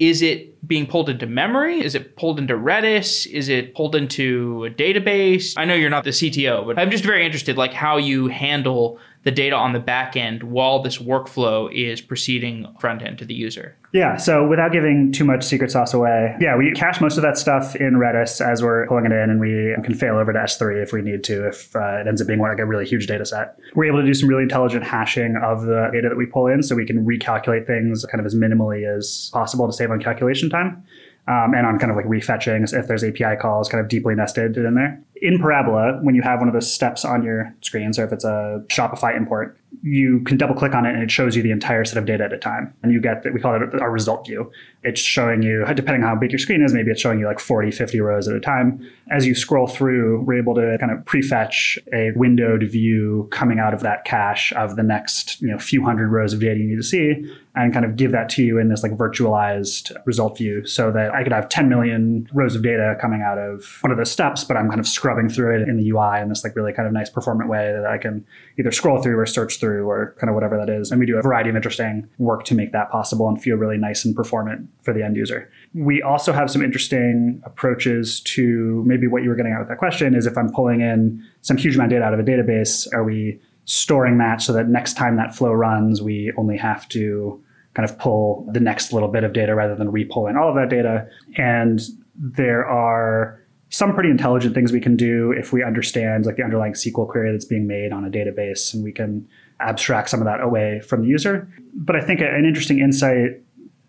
is it being pulled into memory? Is it pulled into Redis? Is it pulled into a database? I know you're not the CTO, but I'm just very interested like how you handle the data on the back end while this workflow is proceeding front end to the user? Yeah, so without giving too much secret sauce away, yeah, we cache most of that stuff in Redis as we're pulling it in, and we can fail over to S3 if we need to, if uh, it ends up being like a really huge data set. We're able to do some really intelligent hashing of the data that we pull in, so we can recalculate things kind of as minimally as possible to save on calculation time. Um, and on kind of like refetching if there's API calls kind of deeply nested in there. In Parabola, when you have one of those steps on your screen, so if it's a Shopify import, you can double click on it and it shows you the entire set of data at a time. And you get that we call it our result view. It's showing you, depending on how big your screen is, maybe it's showing you like 40, 50 rows at a time. As you scroll through, we're able to kind of prefetch a windowed view coming out of that cache of the next, you know, few hundred rows of data you need to see and kind of give that to you in this like virtualized result view so that I could have 10 million rows of data coming out of one of those steps, but I'm kind of scrubbing through it in the UI in this like really kind of nice performant way that I can either scroll through or search through or kind of whatever that is. And we do a variety of interesting work to make that possible and feel really nice and performant for the end user. We also have some interesting approaches to maybe what you were getting at with that question is if I'm pulling in some huge amount of data out of a database, are we storing that so that next time that flow runs, we only have to kind of pull the next little bit of data rather than re-pulling all of that data. And there are some pretty intelligent things we can do if we understand like the underlying SQL query that's being made on a database and we can abstract some of that away from the user. But I think an interesting insight,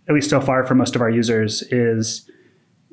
at least so far for most of our users, is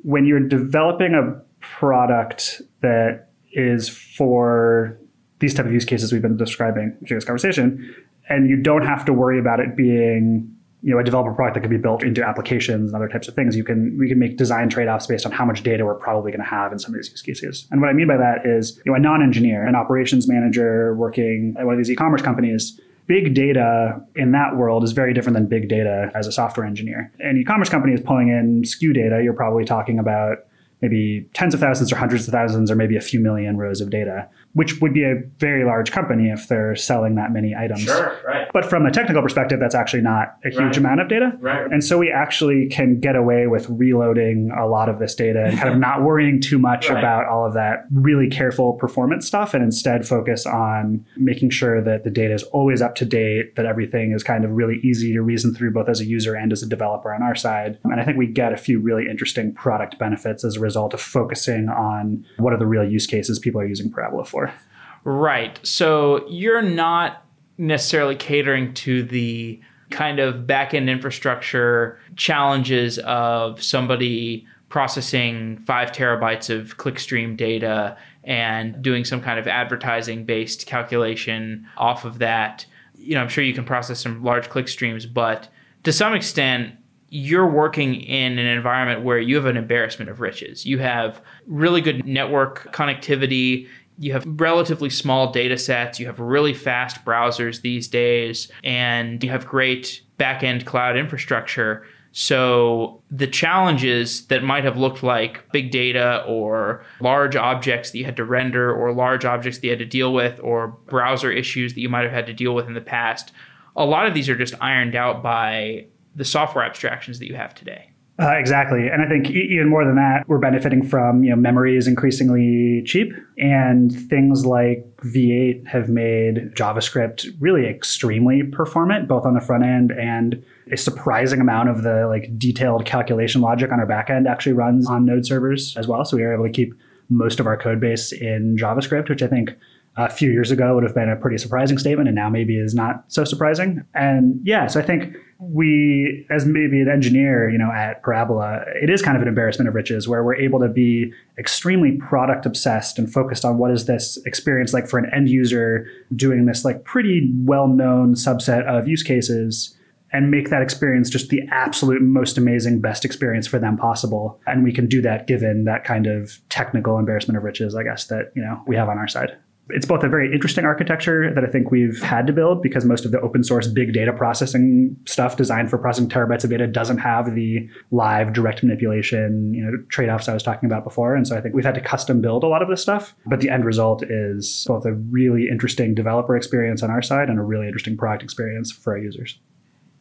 when you're developing a product that is for these type of use cases we've been describing during this conversation, and you don't have to worry about it being you know a developer product that could be built into applications and other types of things you can we can make design trade-offs based on how much data we're probably going to have in some of these use cases. And what i mean by that is you know a non-engineer an operations manager working at one of these e-commerce companies big data in that world is very different than big data as a software engineer. An e-commerce company is pulling in SKU data. You're probably talking about maybe tens of thousands or hundreds of thousands or maybe a few million rows of data which would be a very large company if they're selling that many items. Sure, right. But from a technical perspective, that's actually not a huge right. amount of data. Right. And so we actually can get away with reloading a lot of this data and kind of not worrying too much right. about all of that really careful performance stuff and instead focus on making sure that the data is always up to date, that everything is kind of really easy to reason through both as a user and as a developer on our side. And I think we get a few really interesting product benefits as a result of focusing on what are the real use cases people are using Parabola for. Right. So you're not necessarily catering to the kind of backend infrastructure challenges of somebody processing five terabytes of clickstream data and doing some kind of advertising based calculation off of that. You know, I'm sure you can process some large click streams, but to some extent, you're working in an environment where you have an embarrassment of riches. You have really good network connectivity you have relatively small data sets, you have really fast browsers these days, and you have great backend cloud infrastructure. So the challenges that might have looked like big data or large objects that you had to render or large objects that you had to deal with or browser issues that you might have had to deal with in the past, a lot of these are just ironed out by the software abstractions that you have today. Uh, exactly, and I think even more than that, we're benefiting from you know memory is increasingly cheap, and things like V8 have made JavaScript really extremely performant, both on the front end and a surprising amount of the like detailed calculation logic on our backend actually runs on Node servers as well. So we are able to keep most of our code base in JavaScript, which I think a few years ago would have been a pretty surprising statement and now maybe is not so surprising. And yeah, so I think we, as maybe an engineer, you know, at Parabola, it is kind of an embarrassment of riches where we're able to be extremely product obsessed and focused on what is this experience like for an end user doing this like pretty well known subset of use cases and make that experience just the absolute most amazing, best experience for them possible. And we can do that given that kind of technical embarrassment of riches, I guess, that, you know, we have on our side. It's both a very interesting architecture that I think we've had to build because most of the open source big data processing stuff designed for processing terabytes of data doesn't have the live direct manipulation, you know, trade-offs I was talking about before. And so I think we've had to custom build a lot of this stuff. But the end result is both a really interesting developer experience on our side and a really interesting product experience for our users.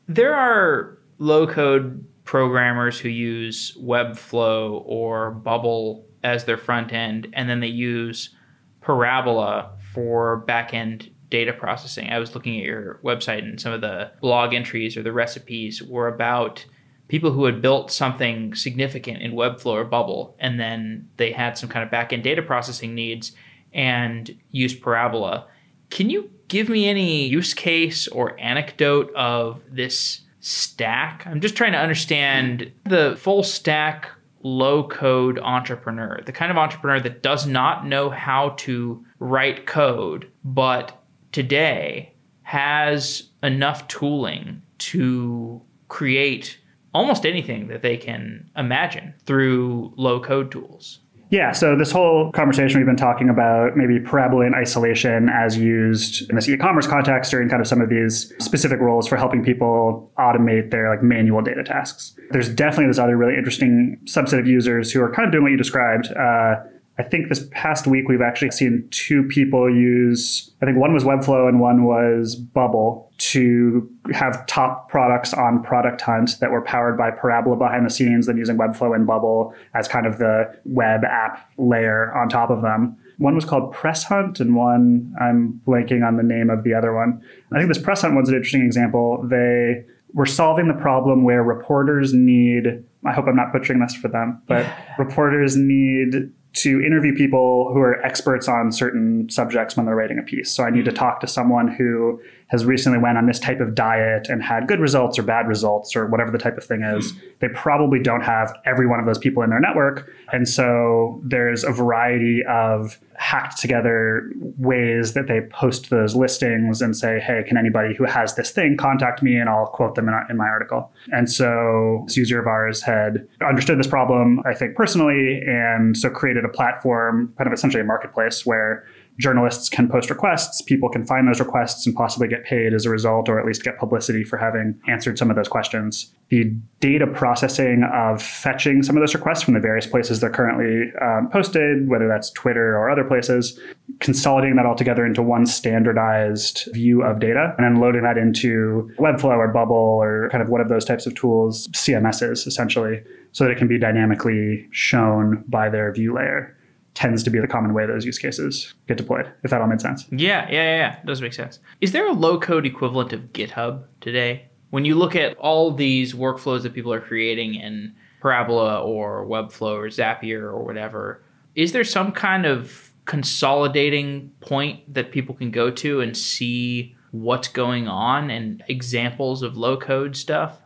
There are low code programmers who use Webflow or Bubble as their front end, and then they use Parabola for backend data processing. I was looking at your website and some of the blog entries or the recipes were about people who had built something significant in Webflow or Bubble, and then they had some kind of backend data processing needs and used Parabola. Can you give me any use case or anecdote of this stack? I'm just trying to understand the full stack low code entrepreneur, the kind of entrepreneur that does not know how to write code, but today has enough tooling to create almost anything that they can imagine through low code tools. Yeah, so this whole conversation we've been talking about maybe parabola in isolation as used in this e-commerce context or in kind of some of these specific roles for helping people automate their like manual data tasks. There's definitely this other really interesting subset of users who are kind of doing what you described. Uh, I think this past week we've actually seen two people use, I think one was Webflow and one was Bubble to have top products on Product Hunt that were powered by Parabola behind the scenes, then using Webflow and Bubble as kind of the web app layer on top of them. One was called Press Hunt, and one I'm blanking on the name of the other one. I think this Press Hunt one's an interesting example. They were solving the problem where reporters need, I hope I'm not butchering this for them, but [LAUGHS] reporters need to interview people who are experts on certain subjects when they're writing a piece. So I need to talk to someone who has recently went on this type of diet and had good results or bad results or whatever the type of thing is. Hmm. They probably don't have every one of those people in their network. And so there's a variety of hacked together ways that they post those listings and say, hey, can anybody who has this thing contact me and I'll quote them in, in my article. And so this user of ours had understood this problem, I think personally, and so created a platform, kind of essentially a marketplace where journalists can post requests, people can find those requests and possibly get paid as a result, or at least get publicity for having answered some of those questions. The data processing of fetching some of those requests from the various places they're currently um, posted, whether that's Twitter or other places, consolidating that all together into one standardized view of data, and then loading that into Webflow or Bubble or kind of one of those types of tools, CMSs essentially, so that it can be dynamically shown by their view layer tends to be the common way those use cases get deployed, if that all made sense. Yeah, yeah, yeah, yeah. It does make sense. Is there a low code equivalent of GitHub today? When you look at all these workflows that people are creating in Parabola or Webflow or Zapier or whatever, is there some kind of consolidating point that people can go to and see what's going on and examples of low code stuff?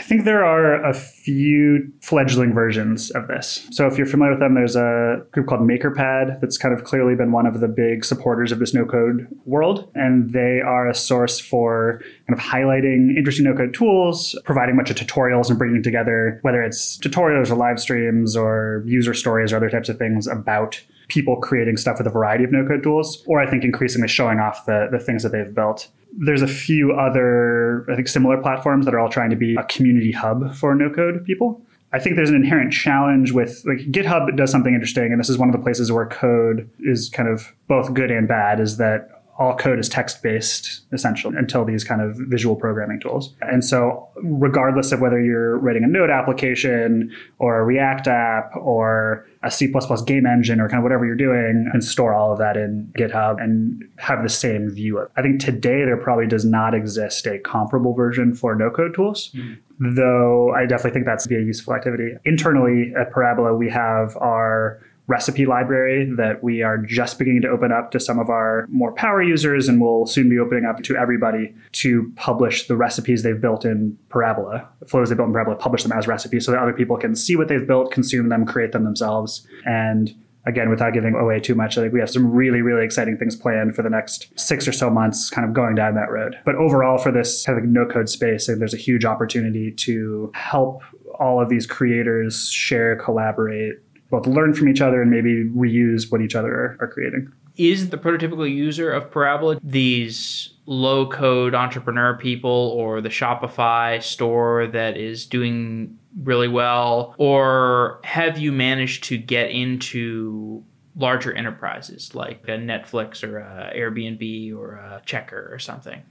I think there are a few fledgling versions of this. So if you're familiar with them, there's a group called MakerPad that's kind of clearly been one of the big supporters of this no code world. And they are a source for kind of highlighting interesting no code tools, providing a bunch of tutorials and bringing together, whether it's tutorials or live streams or user stories or other types of things about people creating stuff with a variety of no code tools, or I think increasingly showing off the, the things that they've built there's a few other, I think, similar platforms that are all trying to be a community hub for no code people. I think there's an inherent challenge with like GitHub does something interesting, and this is one of the places where code is kind of both good and bad, is that all code is text based essentially until these kind of visual programming tools. And so, regardless of whether you're writing a Node application or a React app or a C game engine or kind of whatever you're doing, and store all of that in GitHub and have the same view. Of it. I think today there probably does not exist a comparable version for no code tools. Mm-hmm though I definitely think that's be a useful activity. Internally at Parabola, we have our recipe library that we are just beginning to open up to some of our more power users and we'll soon be opening up to everybody to publish the recipes they've built in Parabola, flows they built in Parabola, publish them as recipes so that other people can see what they've built, consume them, create them themselves. And again, without giving away too much, I think we have some really, really exciting things planned for the next six or so months, kind of going down that road. But overall, for this kind of no code space, there's a huge opportunity to help all of these creators share, collaborate, both learn from each other and maybe reuse what each other are, are creating. Is the prototypical user of Parabola these low code entrepreneur people or the Shopify store that is doing really well? Or have you managed to get into larger enterprises like a Netflix or a Airbnb or a Checkr or something?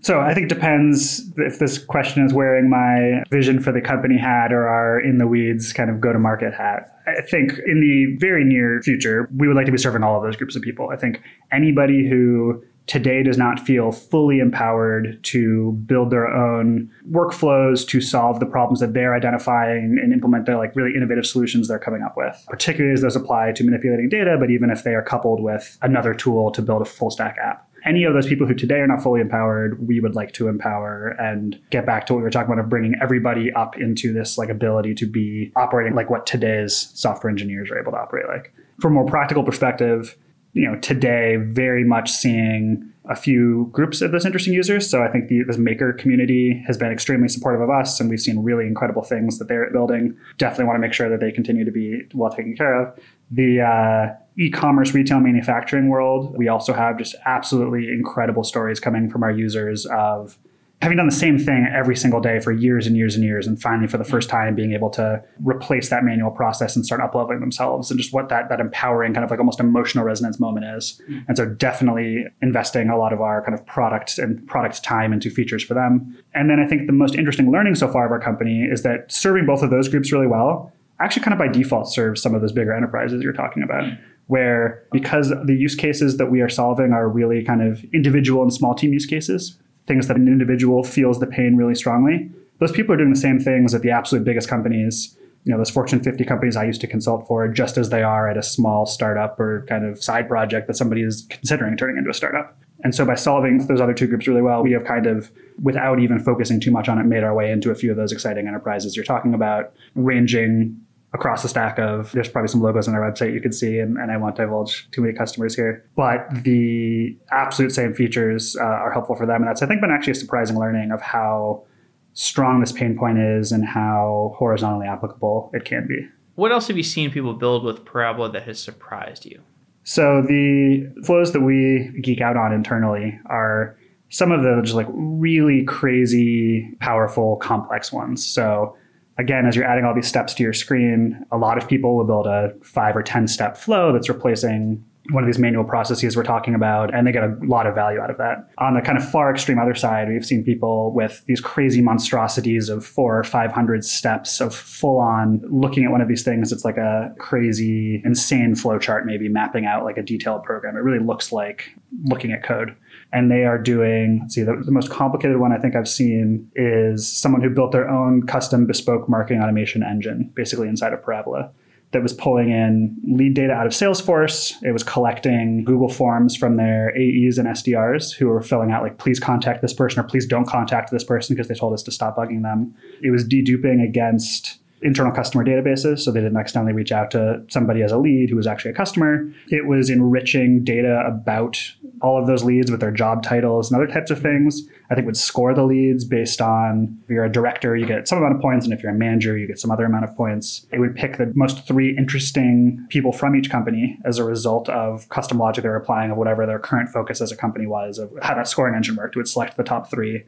So I think it depends if this question is wearing my vision for the company hat or our in the weeds kind of go to market hat. I think in the very near future, we would like to be serving all of those groups of people. I think anybody who today does not feel fully empowered to build their own workflows to solve the problems that they're identifying and implement the like really innovative solutions they're coming up with, particularly as those apply to manipulating data, but even if they are coupled with another tool to build a full stack app any of those people who today are not fully empowered, we would like to empower and get back to what we were talking about of bringing everybody up into this like ability to be operating like what today's software engineers are able to operate like. From a more practical perspective, you know, today very much seeing a few groups of those interesting users. So I think the, this maker community has been extremely supportive of us, and we've seen really incredible things that they're building. Definitely want to make sure that they continue to be well taken care of. The uh, e-commerce retail manufacturing world, we also have just absolutely incredible stories coming from our users of having done the same thing every single day for years and years and years, and finally for the first time being able to replace that manual process and start upleveling themselves, and just what that that empowering kind of like almost emotional resonance moment is. Mm-hmm. And so definitely investing a lot of our kind of product and product time into features for them. And then I think the most interesting learning so far of our company is that serving both of those groups really well actually kind of by default serves some of those bigger enterprises you're talking about. Where because the use cases that we are solving are really kind of individual and small team use cases, things that an individual feels the pain really strongly. Those people are doing the same things at the absolute biggest companies, you know, those Fortune 50 companies I used to consult for, just as they are at a small startup or kind of side project that somebody is considering turning into a startup. And so by solving those other two groups really well, we have kind of, without even focusing too much on it, made our way into a few of those exciting enterprises you're talking about, ranging across the stack of there's probably some logos on our website you could see and, and i won't divulge too many customers here. But the absolute same features uh, are helpful for them. And that's i think been actually a surprising learning of how strong this pain point is and how horizontally applicable it can be. What else have you seen people build with parabola that has surprised you? So the flows that we geek out on internally are some of the just like really crazy powerful complex ones. So again, as you're adding all these steps to your screen, a lot of people will build a five or 10 step flow that's replacing one of these manual processes we're talking about, and they get a lot of value out of that. On the kind of far extreme other side, we've seen people with these crazy monstrosities of four or 500 steps of full on looking at one of these things. It's like a crazy, insane flowchart, maybe mapping out like a detailed program. It really looks like looking at code and they are doing let's see the, the, most complicated one i think i've seen is someone who built their own custom bespoke marketing automation engine basically inside of parabola that was pulling in lead data out of salesforce. It was collecting google forms from their aes and sdrs who were filling out like please contact this person or please don't contact this person because they told us to stop bugging them. It was deduping against internal customer databases. So they didn't accidentally reach out to somebody as a lead who was actually a customer. It was enriching data about all of those leads with their job titles and other types of things. I think would score the leads based on if you're a director, you get some amount of points, and if you're a manager, you get some other amount of points. It would pick the most three interesting people from each company as a result of custom logic they're applying of whatever their current focus as a company was of how that scoring engine worked. It would select the top three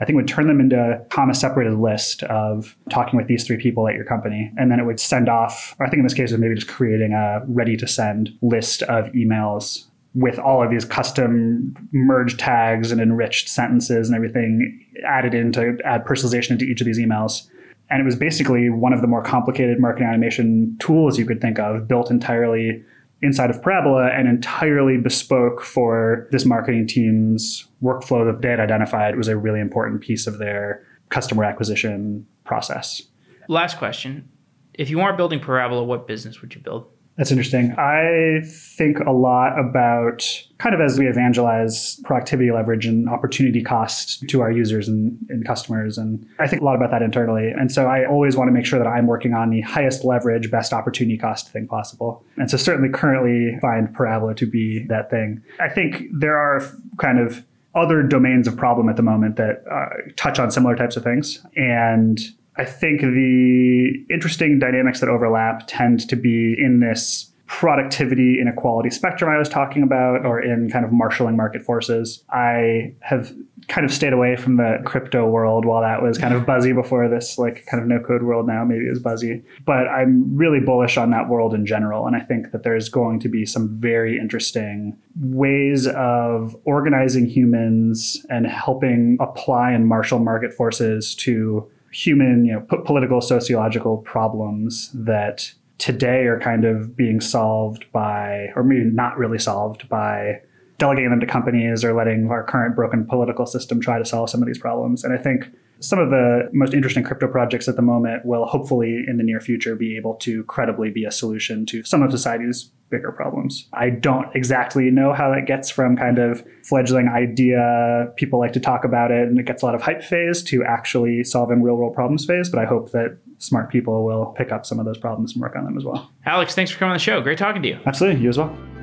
I think would turn them into a comma separated list of talking with these three people at your company. And then it would send off, I think in this case, it was maybe just creating a ready to send list of emails with all of these custom merge tags and enriched sentences and everything added in to add personalization into each of these emails. And it was basically one of the more complicated marketing automation tools you could think of, built entirely inside of Parabola and entirely bespoke for this marketing team's workflow that they had identified was a really important piece of their customer acquisition process. Last question. If you weren't building Parabola, what business would you build? That's interesting. I think a lot about kind of as we evangelize productivity leverage and opportunity cost to our users and, and, customers. And I think a lot about that internally. And so I always want to make sure that I'm working on the highest leverage, best opportunity cost thing possible. And so certainly currently find Parabola to be that thing. I think there are kind of other domains of problem at the moment that uh, touch on similar types of things. And I think the interesting dynamics that overlap tend to be in this productivity inequality spectrum I was talking about, or in kind of marshaling market forces. I have kind of stayed away from the crypto world while that was kind of [LAUGHS] buzzy before this, like kind of no code world now. Maybe was buzzy. But I'm really bullish on that world in general. And I think that there's going to be some very interesting ways of organizing humans and helping apply and marshal market forces to human, you know, political, sociological problems that today are kind of being solved by, or maybe not really solved by delegating them to companies or letting our current broken political system try to solve some of these problems. And I think some of the most interesting crypto projects at the moment will hopefully in the near future be able to credibly be a solution to some of society's bigger problems. I don't exactly know how that gets from kind of fledgling idea, people like to talk about it, and it gets a lot of hype phase to actually solving real world problems phase. But I hope that smart people will pick up some of those problems and work on them as well. Alex, thanks for coming on the show. Great talking to you. Absolutely. You as well.